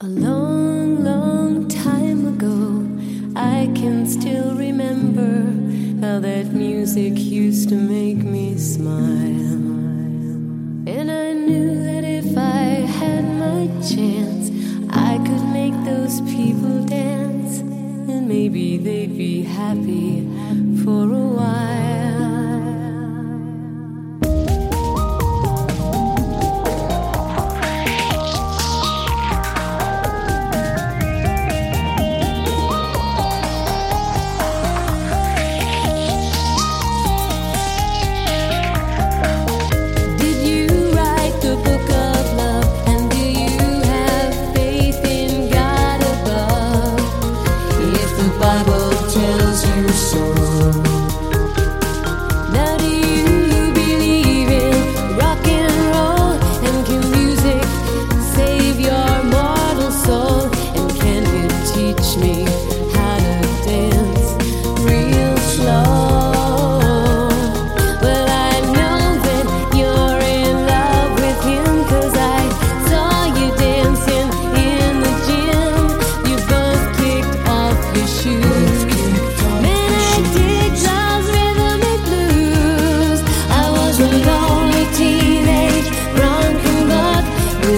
A long, long time ago, I can still remember how that music used to make me smile. And I knew that if I had my chance, I could make those people dance, and maybe they'd be happy for a while.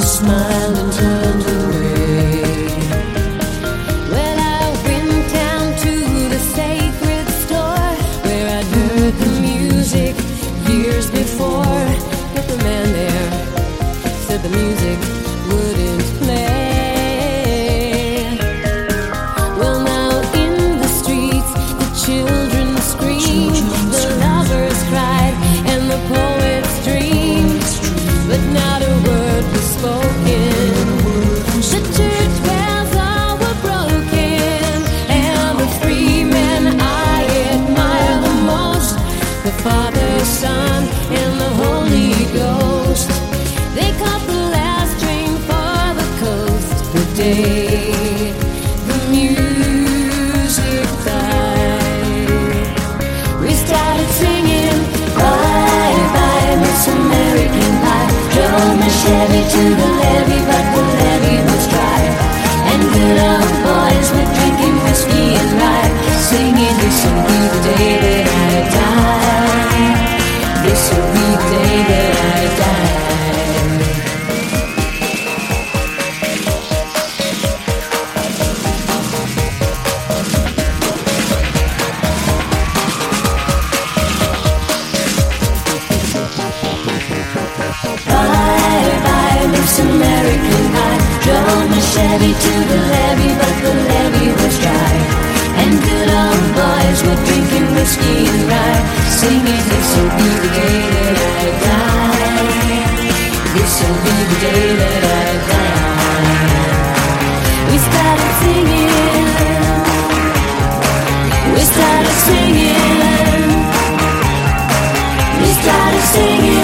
smile and turn. Chevy to the levee, but the levee was dry. And good Chevy to the levee, but the levee was dry. And good old boys were drinking whiskey and rye, singing, This'll be the day that I die. This'll be the day that I die. We started singing. We started singing. We started singing.